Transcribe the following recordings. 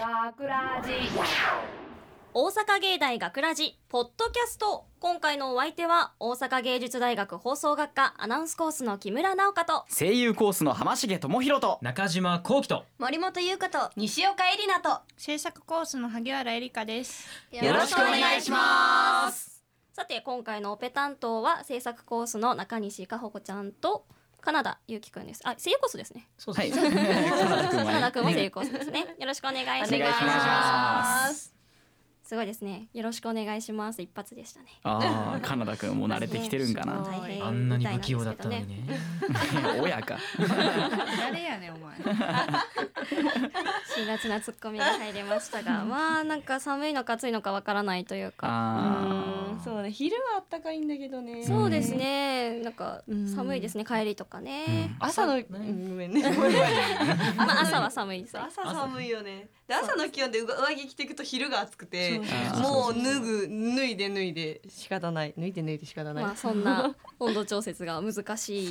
学ラジ大阪芸大学ラジポッドキャスト。今回のお相手は大阪芸術大学放送学科。アナウンスコースの木村直香と。声優コースの浜重智弘と。中島幸喜と。森本優香と。西岡えりなと。制作コースの萩原えりかです。よろしくお願いします。さて今回のオペ担当は制作コースの中西かほこちゃんとカナダゆうきくんです。あ声優コースですね。そうはい。ですね。カナダくんは声優コースですね。よろしくお願いしますすすごいですね。よろしくお願いします。一発でしたね。ああカナダ君もう慣れてきてるんかな。大変あんなに不器用だったのにね。親か。誰やねんお前。辛辣なツッコミが入りましたが。まあなんか寒いのか暑いのかわからないというか。あー。そうね。昼はあったかいんだけどね。そうですね。なんかうん。寒いですね。帰りとかね、朝の、ごめんね。まあ朝は寒いですよ朝寒いよね。で朝の気温で上上着着ていくと昼が暑くてもう脱ぐ脱いで脱いで仕方ない。脱いで脱いで仕方ない、まあそんな温度調節が難しい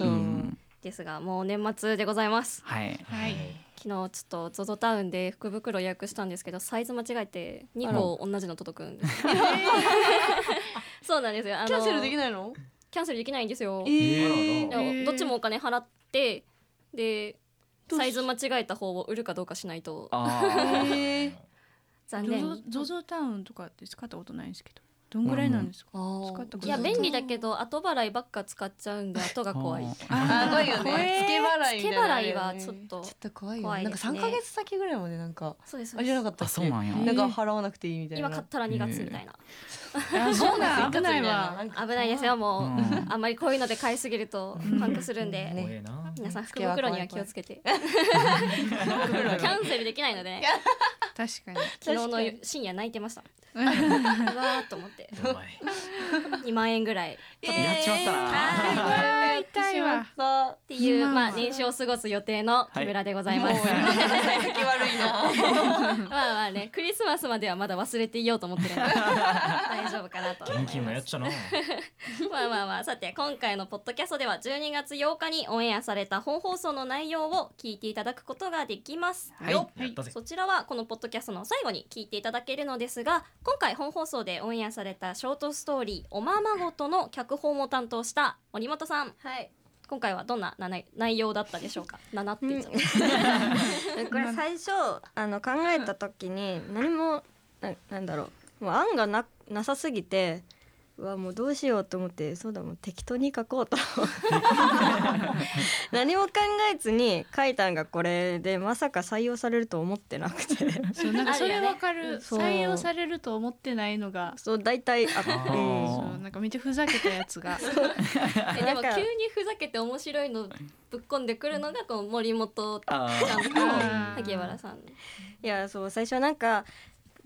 ですがもう年末でございます。はい。はい。昨日ちょっと ZOZO タウンで福袋予約したんですけどサイズ間違えて2個同じの届くんです そうなんですよ。キャンセルできないの？キャンセルできないんですよ。えー。どっちもお金払ってでサイズ間違えた方を売るかどうかしないと。あえー残念。ゾゾゾタウンとかって使ったことないんですけど、どんぐらいなんですか？あー。使ったことい。や便利だけど後払いばっか使っちゃうんで後がー怖い。あー。怖いよ怖ねえ付け払いね。付け払いはちょっとちょっと怖いよ怖いなんか三ですねヶ月先ぐらいまでなんかそうですあれじゃなかったっけ？あそうなんや。なんか払わなくていいみたいな。今買ったら2月みたいな。あ、そうなん 危ないわ。危ないですよもう、うん。あんまりこういうので買いすぎるとパンクするんで、ね怖えな。皆さん福袋には気をつけて。キ袋ャンセルできないので。ね 確かに。昨日の深夜泣いてましたうわーっと思って。お前2万円ぐらい。やっちまったな。痛いわ。さっていう、まあまあ、年始を過ごす予定の木村でございます。もうや先悪いな まあまあね、クリスマスまではまだ忘れていようと思ってるので。大丈夫かなと。現金もやっちゃな。まあまあまあ、さて今回のポッドキャストでは12月8日にオンエアされた本放送の内容を聞いていただくことができます。はい。そちらはこのポッドキャストの最後に聞いていただけるのですが今回本放送でオンエアされたショートストーリー「おままごと」の脚本を担当した森本さん。はい。今回はどんなな内容だったでしょうか？7って言っちゃう、これ最初あの考えた時に何もななんだろう。もう案がななさすぎてうわもうどうしようと思ってそうだもう適当に書こうと。何も考えずに書いたんがこれでまさか採用されると思ってなくて。そうなんかそれわかる。そう。採用されると思ってないのが。そう大体ああーうんそうなんかめっちゃふざけたやつが。えでも急にふざけて面白いのぶっこんでくるのがこの森本ちあゃんと萩原さん。いやそう最初なんか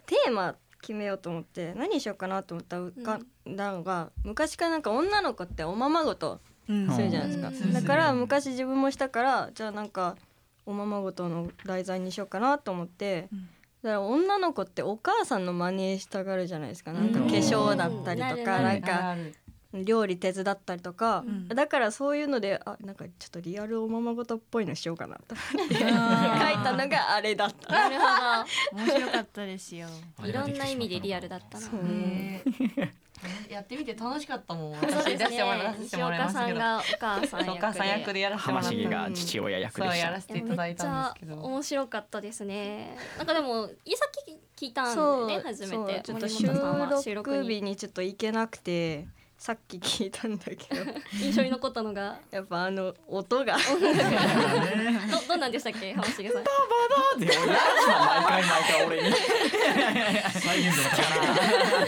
テーマ決めようと思って何しようかなと思ったら浮かん。だのが、昔からなんか女の子っておままごとうん。するじゃないですか、うん。だから昔自分もしたからじゃあなんかおままごとの題材にしようかなと思って、うん。だから女の子ってお母さんの真似したがるじゃないですか。なんかうん。化粧だったりとか、うん。なんあかる料理手伝ったりとか、うん。だからそういうのであなんかちょっとリアルおままごとっぽいのしようかなと。思って書いたのがあれだった。なる面白かったですよ。ほ どいろんな意味でリアルだったな。そうね。やってみて楽しかったもん。そう私です出してもらいましたけど。岡さんがお母さん役で。お母さん役でやらせてもらったが父親役でやらせていただいたんですけど。めっちゃ面白かったですね。なんかでもいいさっき聞いたんでね初めそうてちょっと収録日にちょっと行けなくてさっき聞いたんだけど。印象に残ったのが？やっぱあの音が。どどんなんでしたっけ？浜重さん。って俺や毎回毎回俺に。再現度が高い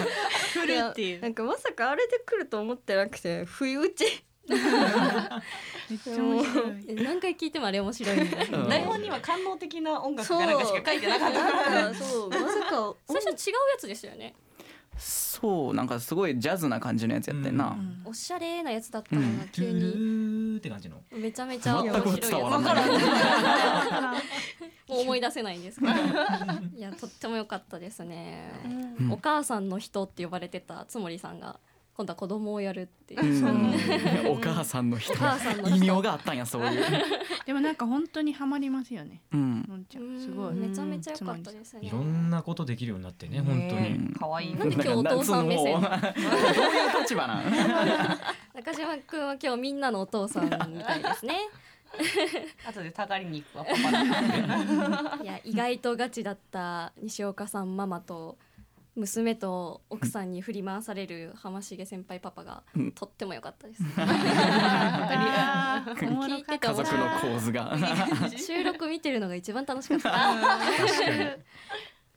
振るっていう。なんかまさかあれで来ると思ってなくて不意打ち。めっちゃ面白い。え何回聞いてもあれ面白いうん。台本には感動的な音楽がなんかしか書いてなかった。からそう。まさか最初違うやつでしたよねそうなんかすごいジャズな感じのやつやってんな、うん。おしゃれなやつだったのが急に。ーって感じのめちゃめちゃ面白いや伝わらない。つもう思い出せないんですけど。いやとっても良かったですね、うん。お母さんの人って呼ばれてたつもりさんが今度は子供をやるっていう、うん。お母さんの人お母さんの人。異名があったんやそういう、でもなんか本当にハマりますよね。うん。のんちゃうん。んすごい。めちゃめちゃ良かったですね。いろんなことできるようになってね本当に、うん可愛い。なんで今日お父さん目線 どういう立場なん？中島くんは今日みんなのお父さんみたいですね。後でたがりに行くわパパいや意外とガチだった西岡さんママと娘と奥さんに振り回される浜重先輩パパがうん。とっても良かったです。聞いてて面家族の構図が。収録見てるのが一番楽しかった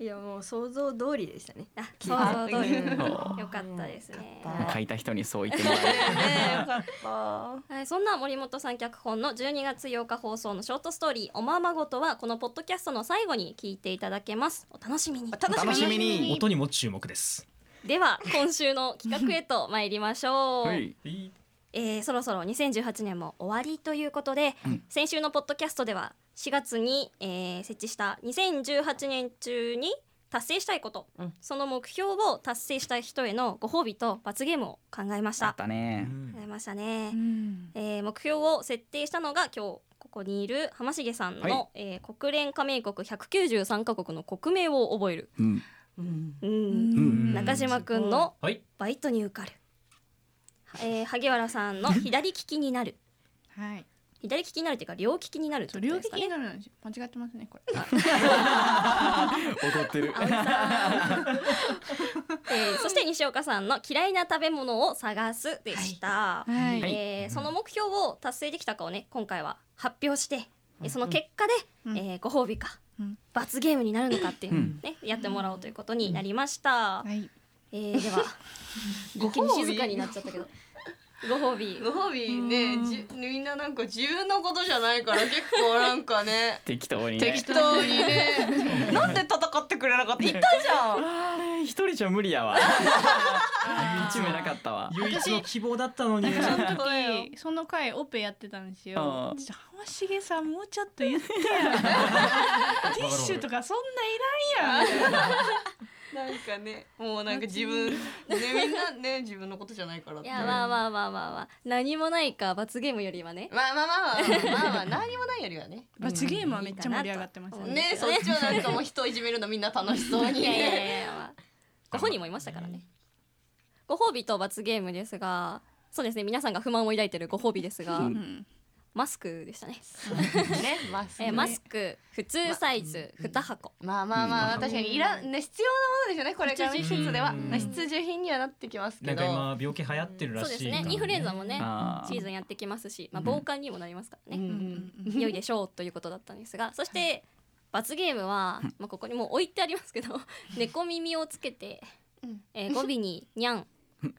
いやもう想像通りでしたね。あそうそう通り。う。ん良かったですね。書いた人にそう言ってもらえる。ねよかったはい、そんな森本さん脚本の12月8日放送のショートストーリー「おままごと」はこのポッドキャストの最後に聞いていただけます。お楽しみに。お楽しみに。音にも注目です。では今週の企画へと参りましょう、はい。い。えーそろそろ2018年も終わりということで、うん。先週のポッドキャストでは4月に、えー設置した2018年中に達成したいこと、うん。その目標を達成したい人へのご褒美と罰ゲームを考えましあったたね。考えましたね、うん。えー目標を設定したのが今日ここにいる浜重さんの、はい。えー国連加盟国193カ国の国名を覚える、うん。うん。中島くんのはい。バイトに受かる、えー萩原さんの 左利きになる。はい左利きになるっていうか両利きになるってことですかね。両利きになるんですよ間違ってますねこれ。踊ってる。えーそして西岡さんの嫌いな食べ物を探すでした、はい。えーその目標を達成できたかをね今回は発表して、えーその結果で、うん。えーご褒美か、うん。罰ゲームになるのかっていうのをね、やってもらおうということになりました、はい。えーでは 一気に静かになっちゃったけどご褒美。ご褒美ねじみんななんか自分のことじゃないから結構なんかね。適当にね。適当にね。なんで戦ってくれなかった？言ったじゃん。あれ一人じゃ無理やわ。一目なかったわ。唯一の希望だったのに。その時その回オペやってたんですよ。ちょ浜重さんもうちょっと言ってや。ティッシュとかそんないらんやんななんかね もうなんか自分ねみんなね自分のことじゃないからって。いやまあまあまあまあまあ。何もないか罰ゲームよりはね。まあまあまあまあまあまあ何もないよりはね罰ゲームはめっちゃ盛り上がってましたねねそっちはなんかもう人をいじめるのみんな楽しそうにいやいやいやいや、まあ、ご本人もいましたからねご褒美と罰ゲームですがそうですね皆さんが不満を抱いてるご褒美ですが、うんマスクでしたね、ね。マスク。えーマスク普通サイズ2箱。まあまあまあ確かにいらね必要なものですよねこれからの季節では。うん。まあ必需品にはなってきますなんけどか今病気流行ってるらそうですしいからね。インフルエンザもねあー。シーズンやってきますし、まあ、防寒にもなりますからうね、ん良いでしょうということだったんですがそして罰ゲームは、まあ、ここにもう置いてありますけど 猫耳をつけて、うん。えー語尾に「にゃん」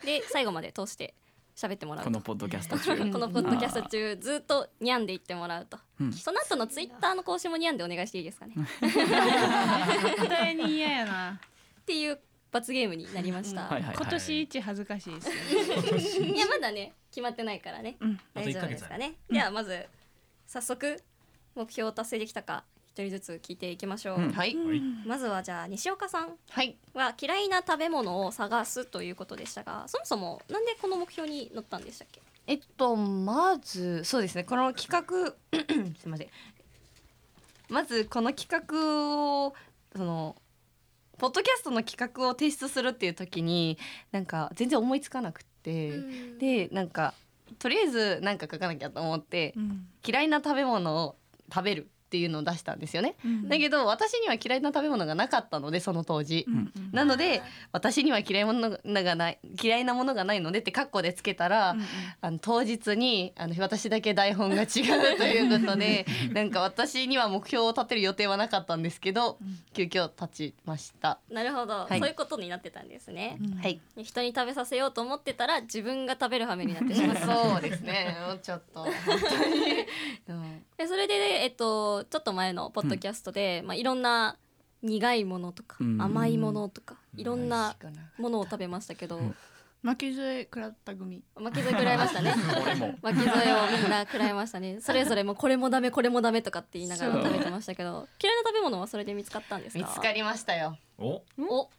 で最後まで通して喋ってもらうことのポッドキャスト中。このポッドキャスト中ずっとにゃんで言ってもらうと、うん。その後のツイッターの更新もにゃんでお願いしていいですかね？絶対に嫌やな。っていう罰ゲームになりました、今年一恥ずかしいですよいやまだね決まってないからね。うん。あと1大丈夫ですかね、ではまず早速目標を達成できたか一人ずつ聞いていきましょう、うん。はい。はいまずはじゃあ西岡さん。はい。は嫌いな食べ物を探すということでしたがそもそもなんでこの目標に乗ったんでしたっけ？えっとまずそうですねこの企画 すいません。まずこの企画をそのポッドキャストの企画を提出するっていう時になんか全然思いつかなくって、でなんかとりあえずなんか書かなきゃと思ってうん。嫌いな食べ物を食べるっていうのを出したんですよね。うん。だけど私には嫌いな食べ物がなかったのでその当時。うんなので私には嫌いなものがない嫌いなものがないのでってカッコでつけたら、うんあの当日にあの私だけ台本が違うということでなんか私には目標を立てる予定はなかったんですけど、急遽立ちました。なるほど、はい。そういうことになってたんですね、うん。はい、人に食べさせようと思ってたら自分が食べる羽目になってしまった。そうですね。もうちょっと本当に。うん。でそれで、えっと、ちょっと前のポッドキャストで、まあ、いろんな苦いものとか、うん。甘いものとかいろんなものを食べましたけど、負けずえ食らった組。負け添え食らいましたね。俺も。負け添えをみんな食らいましたね。それぞれもうこれもダメこれもダメとかって言いながら食べてましたけど嫌いな食べ物はそれで見つかったんですか？見つかりましたよ。お？お？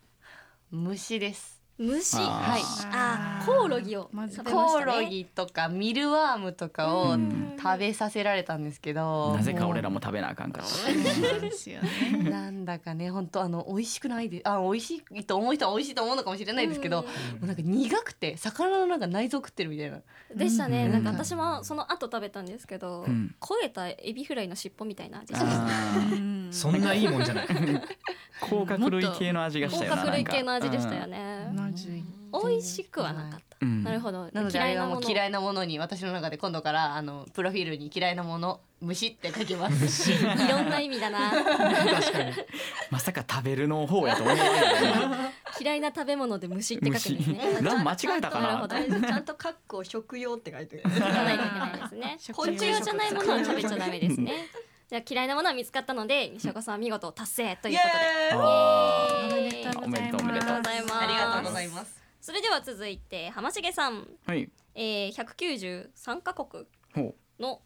虫です。虫。はい。あーコオロギをまず食べまコオロギとかミルワームとかをうん。食べさせられたんですけど、なぜか俺らもも食べなあかんから。そうなんですよね。う なんだかね本当あの美味しくないであ美味しいと思う人は美味しいと思うのかもしれないですけど、もうなんか苦くて魚のなんか内臓食ってるみたいな。でしたね、うん。なんか。私もその後食べたんですけど、うん。焦げたエビフライの尻尾みたいな味 そんないいもんじゃない 甲殻類系の味がした甲よな殻類系の味でしたよね。美味しくはなかった、うん。なるほど。なのであれはもう嫌いいなものに私の中で今度からあのプロフィールに嫌いなもの虫って書きます。いろんな意味だな。まさか食べるの方やと思わないよね。嫌いな食べ物で虫って書くんですね。間違えたかな。なるほど。ちゃんとカッコ食用って書いてる。書かないといけないですね。食用食用じゃないものは食べちゃダメですね嫌いなものは見つかったので西岡さんは見事達成ということで。あイ。エーイ。おめでとうございますありがとうございます。それでは続いて浜重さん、はい。えー、193カ国ほの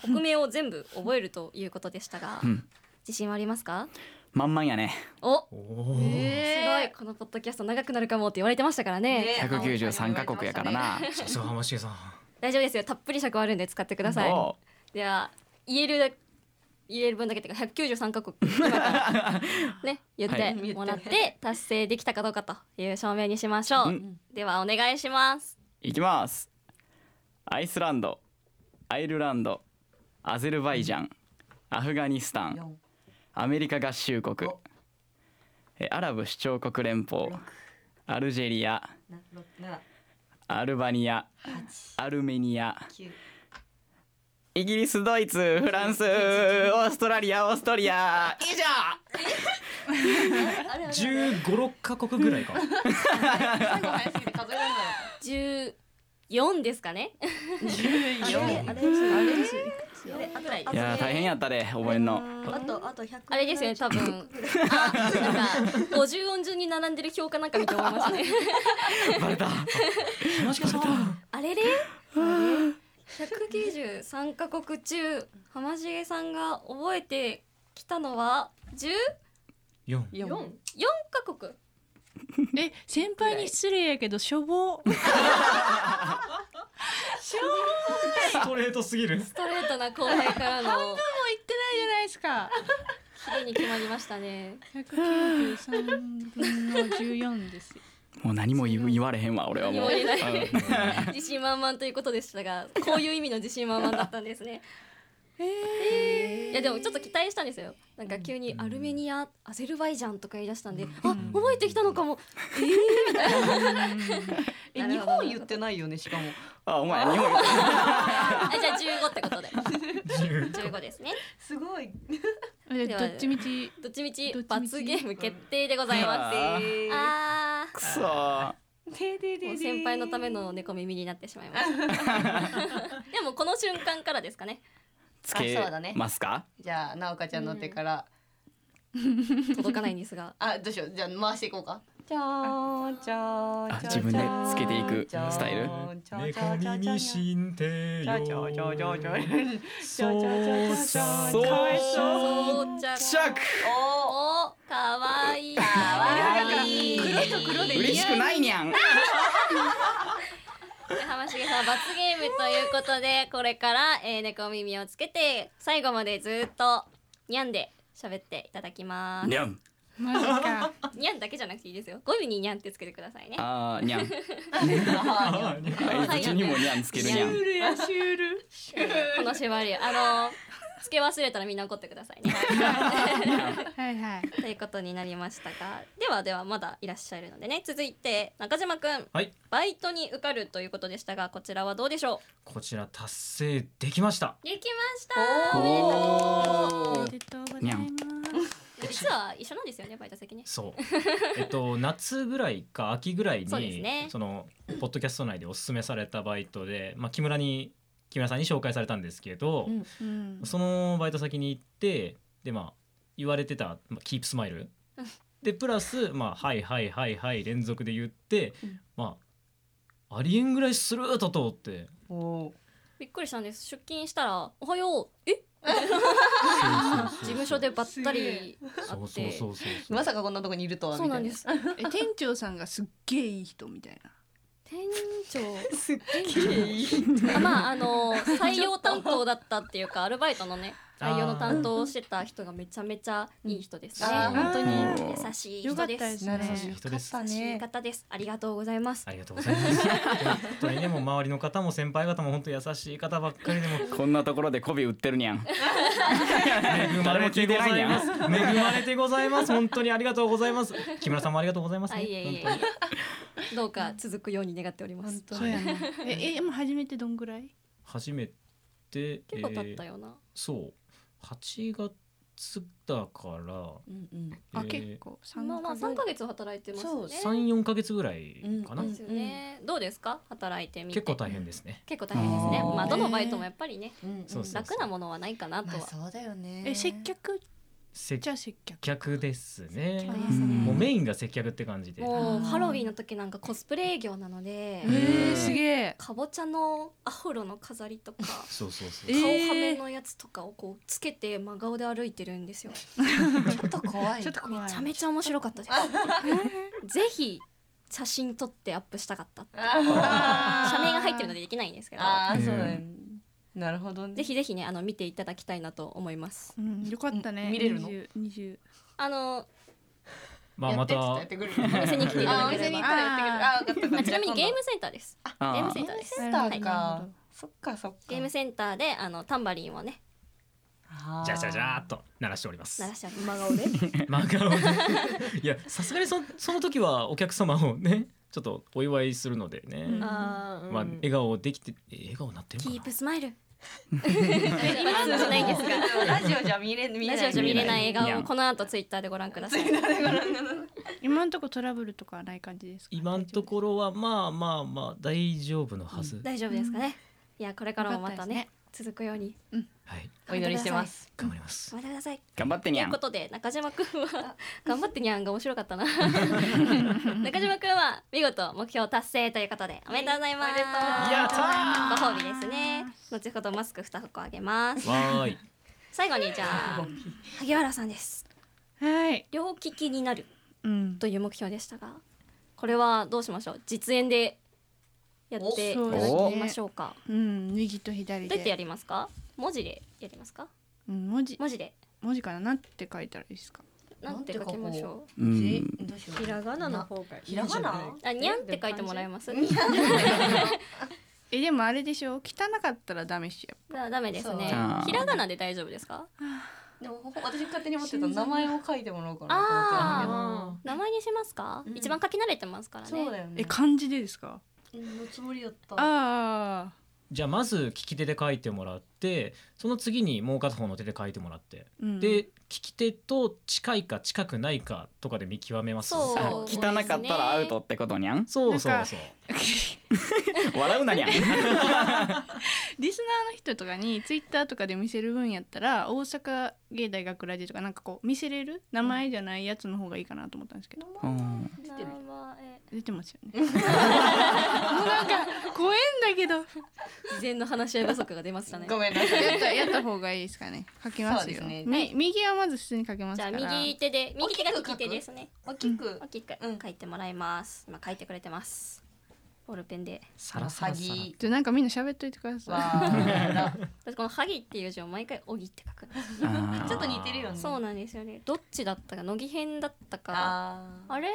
国名を全部覚えるということでしたがううん。自信はありますか？まんまんやね。お。おおすごい。このポッドキャスト長くなるかもって言われてましたからね。ね193カ国やからな。さすが浜重さん。大丈夫ですよ。たっぷり尺あるんで使ってください。おでは言える言える分だけっていうか193カ国今からね言ってはい。もらって達成できたかどうかという証明にしましょう、うん。ではお願いします。いきます。アイスランドアイルランドアゼルバイジャンアフガニスタン四アメリカ合衆国アラブ首長国連邦アルジェリアアルバニア八。アルメニア九イギリスドイツフランスオーストラリアオーストリア。以上。十五六カ国ぐらいか。最後早すぎて数えられない14ですかねあれいいやー大変やったで覚えんのあとあと100あれですよね多分あなんか50音順に並んでる表かなんか見て思いましたねバレた浜重さんあれれ193カ国中浜重さんが覚えてきたのは14四。四。カ国。え先輩に失礼やけどしょぼ。ストレートすぎる。ストレートな後輩からの。もう言ってないじゃないですか。綺麗に決まりましたね。193分の14ですよもう何も言われへんわ俺はもう。自信満々ということでしたがこういう意味の自信満々だったんですねいやでもちょっと期待したんですよ。なんか急にアルメニアアゼルバイジャンとか言い出したんで、あ覚えてきたのかも。えー、みたいな。え 日本言ってないよねしかも。あお前日本語 あじゃあ15ってことで。十15ですね。すごい。でどっちみちどっちみち罰ゲーム決定でございます。ああくそー。ーもう先輩のための猫耳になってしまいました。でもこの瞬間からですかねつけあそうだね。ますかじゃあなおかちゃんの手から、届かないんですが。あどうしよう。じゃあ回していこうか。じゃーじゃーあ自分でつけていくスタイル？猫耳神帝よ。じゃじゃじゃじゃじゃそうちゃんそう着シャックおおかわいいかわいい黒と黒で嬉しくないにゃん浜重さん罰ゲームということでこれから、えー、猫耳をつけて最後までずっとにゃんで喋っていただきます。にゃんマジか。にゃんだけじゃなくていいですよ。語尾ににゃんってつけてくださいね。あーにゃんあ相槌にもにゃんつけるにゃんル。やシュール。この縛りあのつけ忘れたらみんな怒ってくださいね。はいはい。ということになりましたがではではまだいらっしゃるのでね。続いて中島くん。はい。バイトに受かるということでしたがこちらはどうでしょこちら達成できました。うできました。おめでとおおめでとうございにゃんますう実は一緒なんですよねバイト先ね。そう。えっと 夏ぐらいか秋ぐらいにね。そのポッドキャスト内でおすすめされたバイトで、まあ、木村に木村さんに紹介されたんですけど、うんうん。そのバイト先に行ってでまあ言われてた「まあ、キープスマイル」でプラス「まあ、はいはいはいはい」連続で言って、まあありえんぐらいスルーッと通って。おびっくりしたんです。出勤したら「おはよう」え？事務所でばったり会そうそうってまさかこんなとこにいるとはそうなんです。え店長さんがすっげえいい人みたいな。店長。すっげえいいあまああの採用担当だったっていうかアルバイトのね採用の担当をしてた人がめちゃめちゃいい人ですね。本当にうん優しい人です。ったですね。なるほど人です優しいね方です。ありがとうございます。ありがとうございます。本当にね、もう周りの方も先輩方も本当優しい方ばっかりでもこんなところで媚び売ってるにゃん。恵まれてございます。誰恵まれてございます。本当にありがとうございます。木村さんもありがとうございます、ね。あいえいえいえ。本どうか続くように願っております。そうやな。ええもう初めてどんぐらい？初めて、結構経ったよ。よな、そう、8月だから、うんうん。あえー結構三まあまあ3ヶ月働いてますよね。そう3、4ヶ月ぐらいかな。うんですよね、どうですか？働いてみて。結構大変ですね。結構大変ですね。あーまあどのバイトもやっぱりねうんうん。そうそう。楽なものはないかなとは、まあそうだよね。え接客接客客ですね。ね。もうメインが接客って感じで。ハロウィンの時なんかコスプレ営業なのでえー、すげえ。かぼちゃのアフロの飾りとかそうそうそう。え顔ーはめのやつとかをこうつけて真顔で歩いてるんですよ。ちょっと怖い。ちょっと怖いめちゃめちゃ面白かったです ぜひ写真撮ってアップしたかったあー。社名が入ってるのでできないんですけど。そうだよねなるほどね。ぜひぜひねあの見ていただきたいなと思います。うんよかったね。見れるの？20 20あのまあまた。お店に来ていただければ。店に行ったらやってくる。あ分かった分かあちなみにゲームセンターです。ゲあームセンターです。センターか。そっかそっか。ゲームセンターであのタンバリンをね。あーじゃじゃじゃーっと鳴らしております。鳴。らしてあります。真顔で。真顔で。いやさすがにそその時はお客様をねちょっとお祝いするのでね、まあ笑顔できてえ笑顔になってるキのかープスマイル。今じゃないんですがラジオじゃ見れ見れない。ラジオじゃ見れない笑顔をこの後ツイッターでご覧ください。今のところトラブルとかはない感じですか？今のところはまあまあまあ大丈夫のはず、大丈夫ですかね。いやこれからもまたね続くように。はい。お祈りしてます。頑張ります。頑張ってください。頑張ってにゃというんことで中島くんは頑張ってにゃんが面白かったな。中島くんは見事目標達成ということでおめでとうございます。ご褒美ですね。後ほどマスク2箱あげます。わーい。最後にじゃあ萩原さんです。はい。両利きになるうん。という目標でしたがこれはどうしましょう？実演でやっていただきましょうか。うん右と左どうやってやでりますか？文字でやりますか？うん文字。文字で。文字かな？なんて書いたらいいですか？なんて書きましょう？うんえどうしよう？ひらがなの方がいいひらがな？あにゃんって書いてもらえます？えでもあれでしょ？汚かったらダメっしょだダメですね。ひらがなで大丈夫ですか？でも私勝手に思ってた名前を書いてもらおうかなと思って。たんだけどあ名前にしますか、うん。一番書き慣れてますからね。そうだよね。え漢字でですか？のつもりだった。あじゃあまず利き手で書いてもらってその次にもう片方の手で書いてもらって、ー、うん、で利き手と近いか近くないかとかで見極めます。そう。あ汚かったらアウトってことにゃん？そうそうそう 笑うなにゃ。ん リスナーの人とかにツイッターとかで見せる分やったら大阪芸大学ラジとかなんかこう見せれる名前じゃないやつの方がいいかなと思ったんですけど。うん。名前出てますよね。もうなんか怖えんだけど。事前の話し合い不足が出ましたね。ごめんなさい。やったやった方がいいですかね。書きますよ。そうですね。み右はまず普通に書けますじゃあから右手で右手が利き手ですね。大きく。大きく。うん書いてもらいます。今書いてくれてますボールペンで。サラサラサラ。鍵じゃあなんかみんな喋っといてくださわー。私この「ハギ」っていう字を毎回「おぎ」って書くんですあー。ちょっと似てるよね。そうなんですよね。どっちだったか乃木編だったかあれ？っ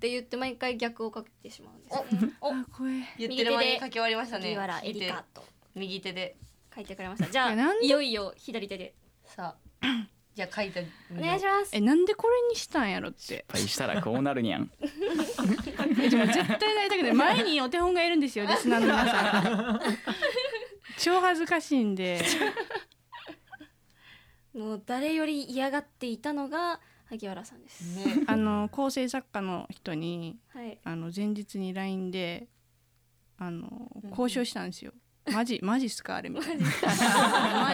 て言って毎回逆をかけてしまうんですよ。ねお。い。あ怖え言ってる間に書き終わりましたね。萩原エリカと右手で。書いてくれました。じゃあいよいよ左手で。さあじゃあ書いたお願いします。えなんでこれにしたんやろって。失敗したらこうなるにゃん。えでも絶対なりたくない前にお手本がいるんですよリスナーの皆さん。超恥ずかしいんで。もう誰より嫌がっていたのが萩原さんです、ね。あの構成作家の人にはい。あの前日に LINE であのうん交渉したんですよ。マジマジっすかあれみたいな。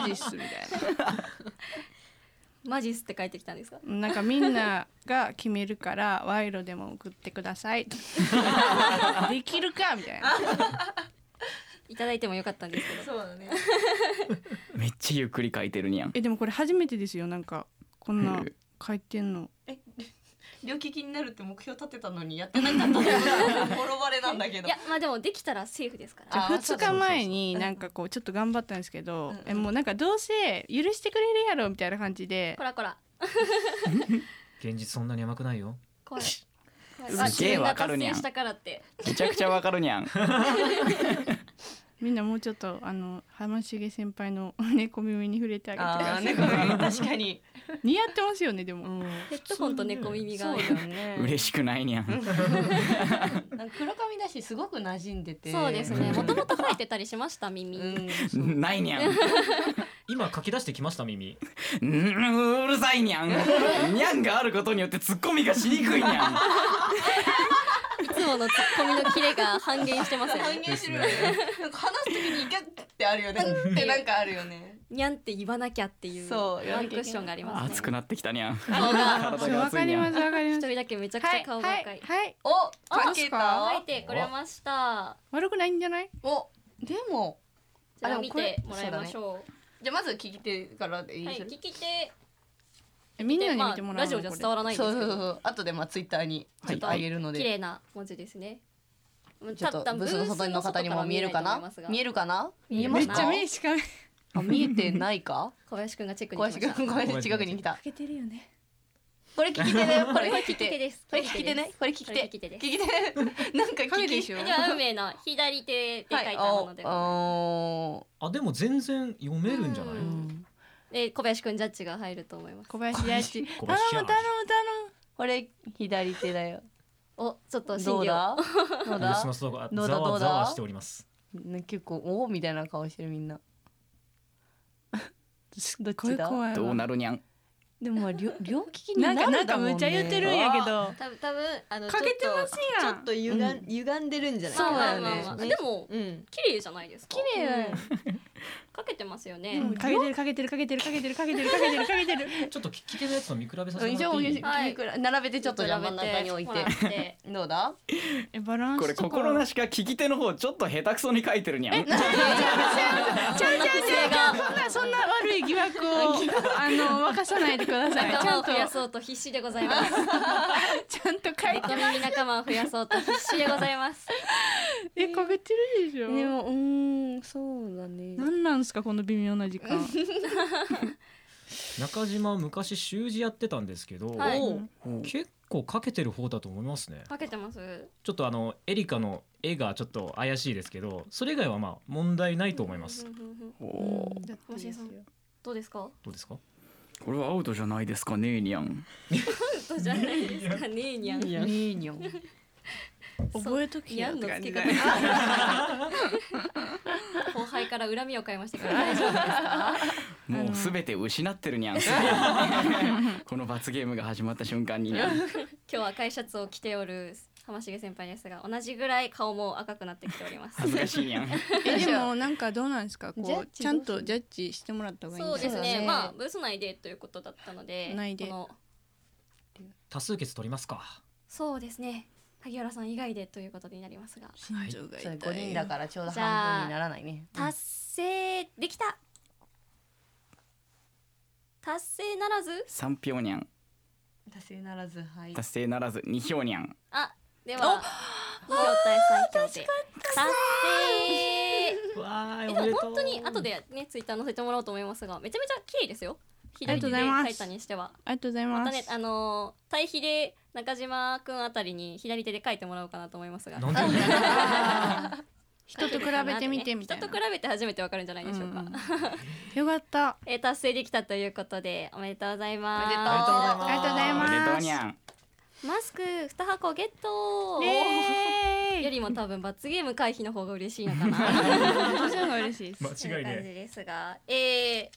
マジっす みたいマジっすって書いてきたんですか？な。なんかみんなが決めるから 賄賂でも送ってください。できるかみたいな。いただいてもよかったんですけどそうだね めっちゃゆっくり書いてるにゃんえでもこれ初めてですよなんかこんな書いてんの両利きになるって目標立てたのにやってなかったのが ボロバレなんだけど。いやまあでもできたらセーフですから。あ2日前になんかこうちょっと頑張ったんですけど、うんえもうなんかどうせ許してくれるやろみたいな感じで。こらこら。現実そんなに甘くないよ。怖い。すげえわかるにゃん。自分が達成したからって。めちゃくちゃわかるにゃん みんなもうちょっとあの浜重先輩の 猫耳に触れてあげて。くあださいーねこれ確かに、似合ってますよねでも、うん、ヘッドホンと猫耳が。そうだよね。嬉しくないにゃん。なんか黒髪だしすごく馴染んでて。そうですね。もともと生えてたりしました耳、うん。ないにゃん。今書き出してきました耳。うんうるさいにゃん。にゃんがあることによってツッコミがしにくいにゃん。いつものツッコミのキレが半減してますよ半ね減してるよね。なんか話すときにギャッってあるよね。ってなんかあるよね。にゃんって言わなきゃっていうそうワンクッションがありますね。熱くなってきたにゃんわかりますわかります。一人だけめちゃくちゃ顔が赤い、はい、はい、おかけた？書いてくれました。悪くないんじゃない？おでも。じゃああでもこれ見てもらいましょじゃあまず聞き手からでいいはい聞き手。えみんなに見てもらうの？ラジオじゃ伝わらないんですけど。そうそうそう。後でまあツイッターにちょっとあげるので。綺麗な文字ですね。ちょっとブースの外の方にも見えるかな？見えるるかな？見見えますめっちゃ目しかめあ見えてないか？小林くんがチェックに小来ました。林くんごめんね近くに来た。かけてるよねこれ聞き手だよ。これ聞き手。です。これ聞き手ね？これ聞き手聞き手。です。聞き手。なんか聞きでしょ？では運命の左手で書いたものであでも全然読めるんじゃない、うーうんすで小林くんジャッジが入ると思います。小林大地小頼林む頼む頼これ左手だよ。おちょっとど審議をうだ？どうだ？ブースの外がどうだ？ざわどうだ？ざわしております。ね結構おおみたいな顔してるみんな。どっむちだ？怖いわ。どうなるにゃん。でもまあ両 両利きにななんるかなんかだもんねむっちゃ言ってるんやけど。多分多分あのかけてますやん。ちょっと歪ん、歪んでるんじゃないそうだよね。まあまあまあね。でもうん。綺麗じゃないですか。綺麗だよ かけてますよね、うんかけてるかけてるかけてるかけてるかけてるかけてるかけてる。ちょっと聞き手のやつと見比べさせてもらっていい？はい。並べてちょっとじゃあ真ん比べて中に置いて。どうだ？えバランスこれ心なしか聞き手の方ちょっと下手くそに書いてるにゃんそんな癖がそんなそんな悪い疑惑をあの沸かさないでくださいち仲間をゃんと増やそうと必死でございますちゃんと書いて仲間を増やそうと必死でございますえかけてるでしょ？でもうーんそうだね。なんなんすかこの微妙な時間。中島昔習字やってたんですけど、はい。結構かけてる方だと思いますね。かけてます？ちょっとあのエリカの絵がちょっと怪しいですけどそれ以外はまあ問題ないと思います。おー。だって星井さんどうですか？どうですか？これはアウトじゃないですかねにゃんそうじゃないですかねにゃんいやいいにゃん覚えときよ。ってにゃんの感じだ付け方。後輩から恨みを買いましたけど大丈夫ですか？もうすべて失ってるにゃんこの罰ゲームが始まった瞬間に。今日は赤いシャツを着ておる浜重先輩ですが同じぐらい顔も赤くなってきております。恥ずかしいにゃんえでもなんかどうなんですか？こうちゃんとジャッジしてもらった方がいいんそうですそうだねね。まあブース内でということだったので内で。この多数決取りますか。そうですね萩原さん以外でということになりますが。心臓が痛い。それ五人だからちょうど半分にならないね。達成できた。達成ならず？三票にゃん。達成ならずはい。達成ならず二票にゃん。あでは二票対三票で。達成。わーいえでも本当に後でねツイッター載せてもらおうと思いますがめちゃめちゃ綺麗ですよ左手でありがとうございます。書いたにしてはありがとうございます。またねあのー対比で中島くんあたりに左手で書いてもらおうかなと思いますが。なんで？人と比べてみてみたいな。人と比べて初めてわかるんじゃないでしょうか、うん。よかった。えー達成できたということでおめでとう。ございます。おめでとうありがとうございます。マスク2箱ゲットイエーイ。よりも多分罰ゲーム回避の方が嬉しいのかな。そっちの方が嬉しいです。間違いねですが、えー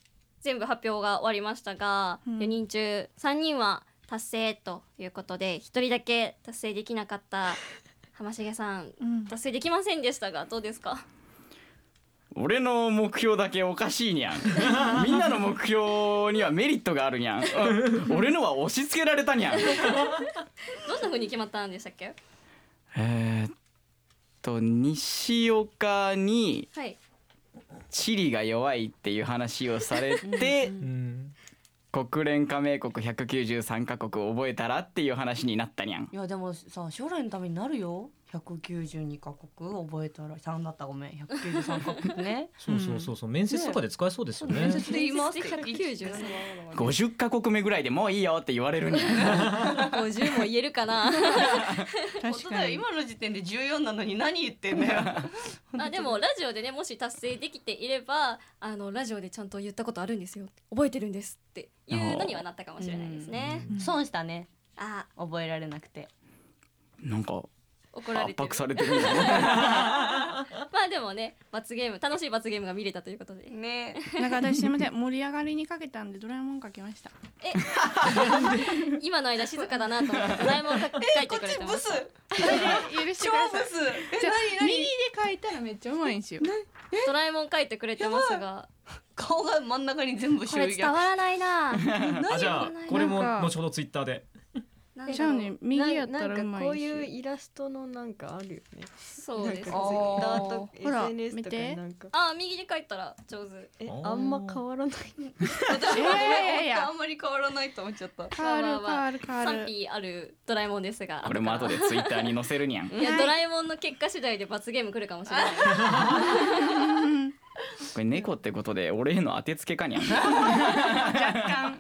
全部発表が終わりましたが、うん。4人中3人は達成ということで1人だけ達成できなかった浜重さんうん。達成できませんでしたがどうですか？俺の目標だけおかしいにゃん。みんなの目標にはメリットがあるにゃん。うん。俺のは押し付けられたにゃん。どんな風に決まったんでしたっけ？えー、と西岡にはいチリが弱いっていう話をされてうん。国連加盟国193カ国覚えたらっていう話になったにゃん。いやでもさ将来のためになるよ192カ国覚えたら3だったごめん。193カ国ね。そうそうそうそう。面接とかで使えそうですよね。面接で言います。って193 50カ国目ぐらいでもういいよって言われるにゃん50も言えるかな。確本当だよ。かに今の時点で14なのに何言ってんだよ。あでもラジオでねもし達成できていればあのラジオでちゃんと言ったことあるんですよ。覚えてるんですっていうのにはなったかもしれないですね。損したね。あ。覚えられなくて。なんか怒られてる。圧迫されてるんやね。まあでもね罰ゲーム楽しい罰ゲームが見れたということで。ね。なんか私すいません盛り上がりにかけたんでドラえもんかけました。今の間静かだなと思ってドラえもんが書いてくれてます。許してくださいえじゃあ何右で書いたらめっちゃうまいんですよ。ドラえもん書いてくれてますが。顔が真ん中に全部これ伝わらないな。あじゃあこれも後ほどツイッターでじゃあね右やったらなうんまかこういういしイラストのなんかあるよね。そうですなんかあー。とか見てになんか。あ右で書いたら上手。えあんま変わらない 私もいやいやいや。あんまり変わらないと思っちゃった。変わる変わる変わ賛る否あるドラえもんですが。これも後でツイッターに載せるにゃん。こいやドラえもんの結果次第で罰ゲーム来るかもしれない。れ猫ってことで俺への当てつけかにゃん。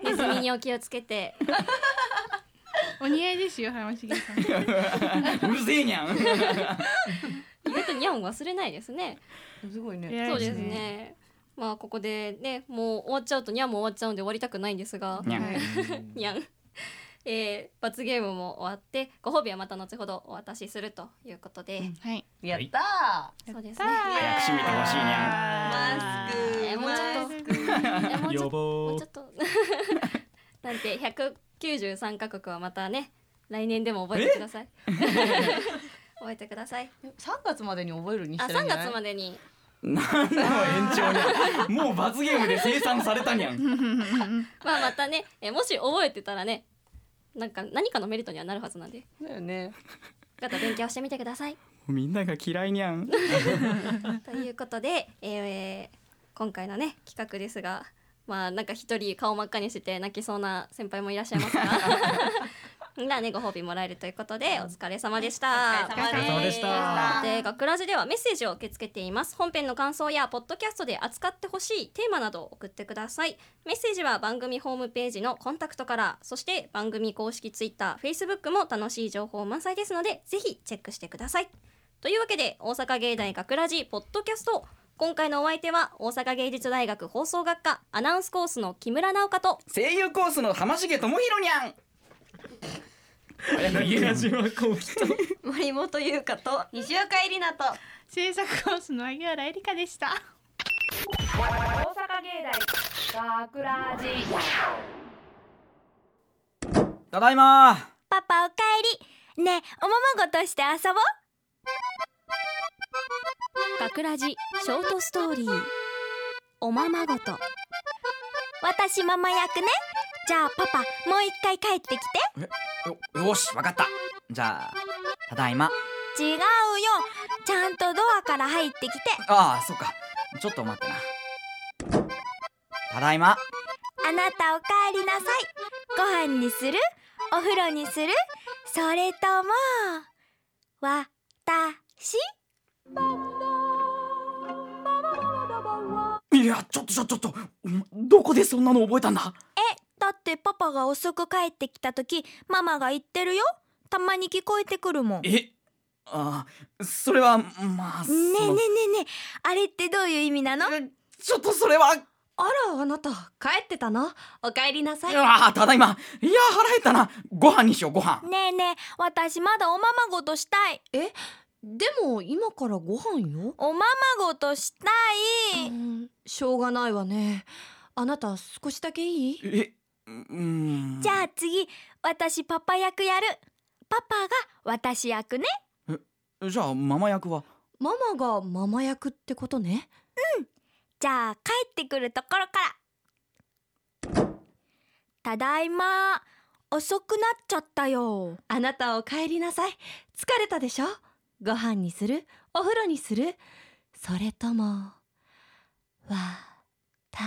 ネズミにお気をつけてお似合いですよ浜重さん。うるせえにゃん。意外とニャン忘れないですね。すごいね。そうですね。まあここでねもう終わっちゃうとニャンも終わっちゃうんで終わりたくないんですが。にゃん。はい。ニャンえー、罰ゲームも終わってご褒美はまた後ほどお渡しするということで、はい。やったそうですね。早く締めてほしいにゃーマスク。えーもうちょっと。もうちょ予も防う。ちょっと。なんて193カ国はまたね来年でも覚えてください。覚えてください。3月までに覚えるにしあ3てるんじゃない？月までに。ん何の延長にもう罰ゲームで生産されたにゃん。まあまたね、えーもし覚えてたらねなんか何かのメリットにはなるはずなんで。だよね。また勉強してみてください。みんなが嫌いにゃん。ということで、えー今回のね企画ですがまあなんか一人顔真っ赤にして泣きそうな先輩もいらっしゃいますが。みんなねご褒美もらえるということでお疲れ様でした。お疲れ様でした。で学ラジではメッセージを受け付けています。本編の感想やポッドキャストで扱ってほしいテーマなどを送ってください。メッセージは番組ホームページのコンタクトからそして番組公式ツイッター、フェイスブックも楽しい情報満載ですのでぜひチェックしてください。というわけで大阪芸大学ラジポッドキャスト今回のお相手は大阪芸術大学放送学科アナウンスコースの木村直香と声優コースの浜重智弘にゃん。宮島幸喜と 森本優香と西岡えりなと制作コースの萩原えりかでした。大阪芸大学ラジただいま。パパおかえり。ねえおままごとして遊ぼう学ラジショートストーリー。おままごと。私ママ役ね。じゃあパパもう一回帰ってきて。よよしわかった。じゃあただいま。違うよ。ちゃんとドアから入ってきて。ああそっか。ちょっと待ってな。ただいま。あなたおかえりなさい。ご飯にする？お風呂にする？それともわたしいやちょっとちょっとちょっとどこでそんなの覚えたんだ？えだってパパが遅く帰ってきた時ママが言ってるよ。たまに聞こえてくるもん。ねえ？ああそれはまあえねえねそのえねえあれってどういう意味なの？ちょっとそれは。あらあなた。帰ってたの？お帰りなさい。ああただいま。いや腹減ったな。ご飯にしようご飯。ねえねえ私まだおままごとしたいでも今からご飯よ？おままごとしたい。うん。しょうがないわね。あなた少しだけいい？えうーん。じゃあ次私パパ役やる。パパが私役ね。じゃあママ役は？ママがママ役ってことね。じゃあ帰ってくるところから。ただいま。遅くなっちゃったよ。あなたお帰りなさい。疲れたでしょ？ご飯にする？お風呂にする？それともわた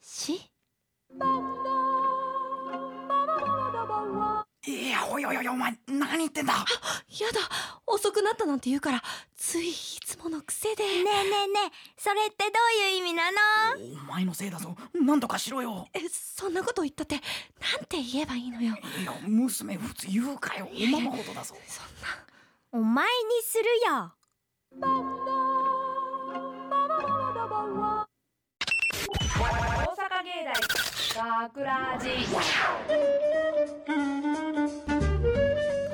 し？いやおいおいおいお前何言ってんだ？やだ。遅くなったなんて言うからついいつもの癖で。ねえねえねえそれってどういう意味なの？お前のせいだぞ。なんとかしろよ。えそんなこと言ったってなんて言えばいいのよ。いや娘普通言うかよ。おままほどだぞ。そんお前にするよ。大阪芸大学ラジ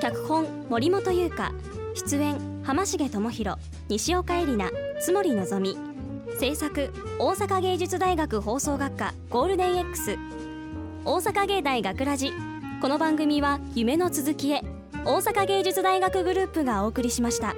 脚本森本優香。出演浜重智弘西岡絵里奈。津森のぞみ。制作大阪芸術大学放送学科。ゴールデン X 大阪芸大学ラジ。この番組は夢の続きへ。大阪芸術大学グループがお送りしました。